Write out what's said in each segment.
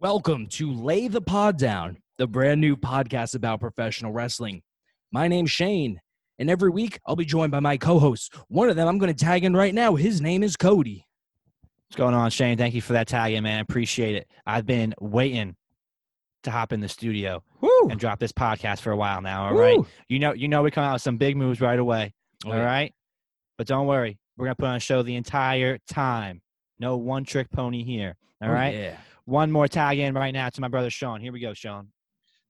Welcome to Lay the Pod Down, the brand new podcast about professional wrestling. My name's Shane, and every week I'll be joined by my co hosts. One of them I'm going to tag in right now. His name is Cody. What's going on, Shane? Thank you for that tag in, man. Appreciate it. I've been waiting to hop in the studio Woo! and drop this podcast for a while now. All right. Woo! You know, you know we come out with some big moves right away. Oh, all yeah. right. But don't worry. We're gonna put on a show the entire time. No one trick pony here. All Oh, right. Yeah. One more tag in right now to my brother Sean. Here we go, Sean.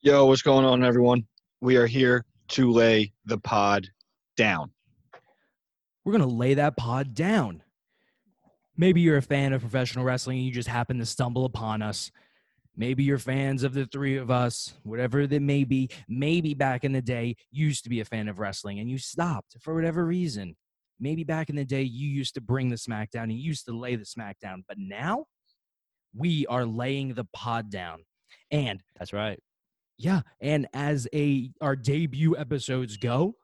Yo, what's going on, everyone? We are here to lay the pod down. We're going to lay that pod down. Maybe you're a fan of professional wrestling and you just happen to stumble upon us. Maybe you're fans of the three of us, whatever that may be. Maybe back in the day, you used to be a fan of wrestling and you stopped for whatever reason. Maybe back in the day, you used to bring the SmackDown and you used to lay the SmackDown. But now, we are laying the pod down. And That's right. yeah, and as a our debut episodes go,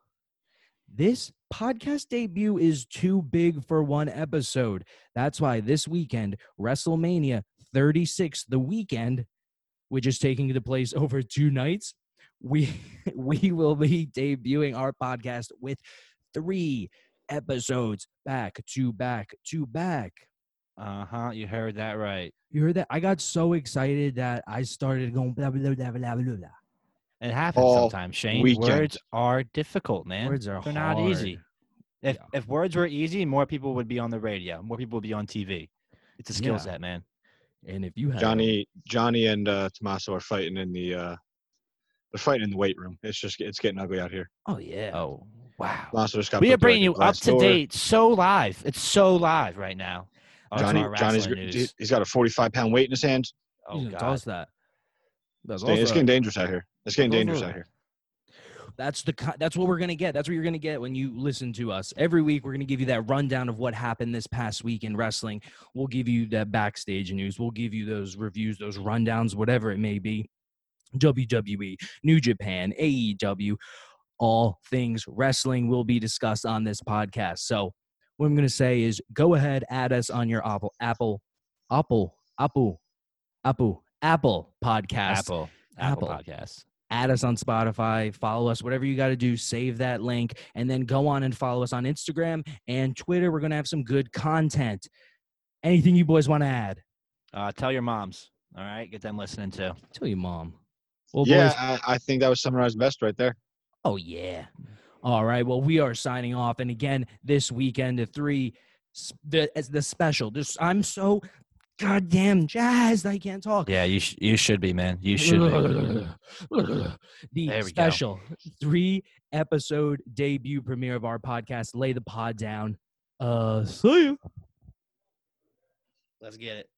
this podcast debut is too big for one episode. That's why this weekend, WrestleMania 36, the weekend, which is taking the place over two nights, we we will be debuting our podcast with three episodes back to back to back. Uh huh. You heard that right. You heard that? I got so excited that I started going blah blah blah blah blah blah. blah. It happens All sometimes, Shane. weekend. Words are difficult, man. Words are. They're not easy. If Yeah. if words were easy, more people would be on the radio. More people would be on TV. It's a skill Yeah. set, man. And if you have Johnny, Johnny, and uh, Tommaso are fighting in the. Uh, they're fighting in the weight room. It's just it's getting ugly out here. oh yeah, Oh, wow. Tommaso just got. We are bringing you up to door. date, so live. It's so live right now. On Johnny, Johnny's news. he's got a 45 pound weight in his hands. Oh He's gonna God. toss that. That's, It's, it's getting dangerous out here. It's getting dangerous out here. that's the that's what we're gonna get. That's what you're gonna get when you listen to us every week. We're gonna give you that rundown of what happened this past week in wrestling. We'll give you that backstage news. We'll give you those reviews, those rundowns, whatever it may be. WWE, New Japan, AEW, all things wrestling will be discussed on this podcast. So what I'm gonna say is go ahead, add us on your Apple, Apple, Apple, Apple, Apple, Apple podcast. Apple. Apple Apple. Podcasts. add us on Spotify, follow us, whatever you got to do, save that link, and then go on and follow us on Instagram and Twitter. We're going to have some good content. Anything you boys want to add? Uh, tell your moms. All right, get them listening too. Tell your mom. Well, yeah, boys, I, I think that was summarized best right there. oh, yeah. All right. Well, we are signing off. And again, this weekend, the three, the, as the special, this, I'm so goddamn jazzed. I can't talk. Yeah, you sh- you should be, man. You should be. the There go. special three episode debut premiere of our podcast lay the pod down uh see you Let's get it.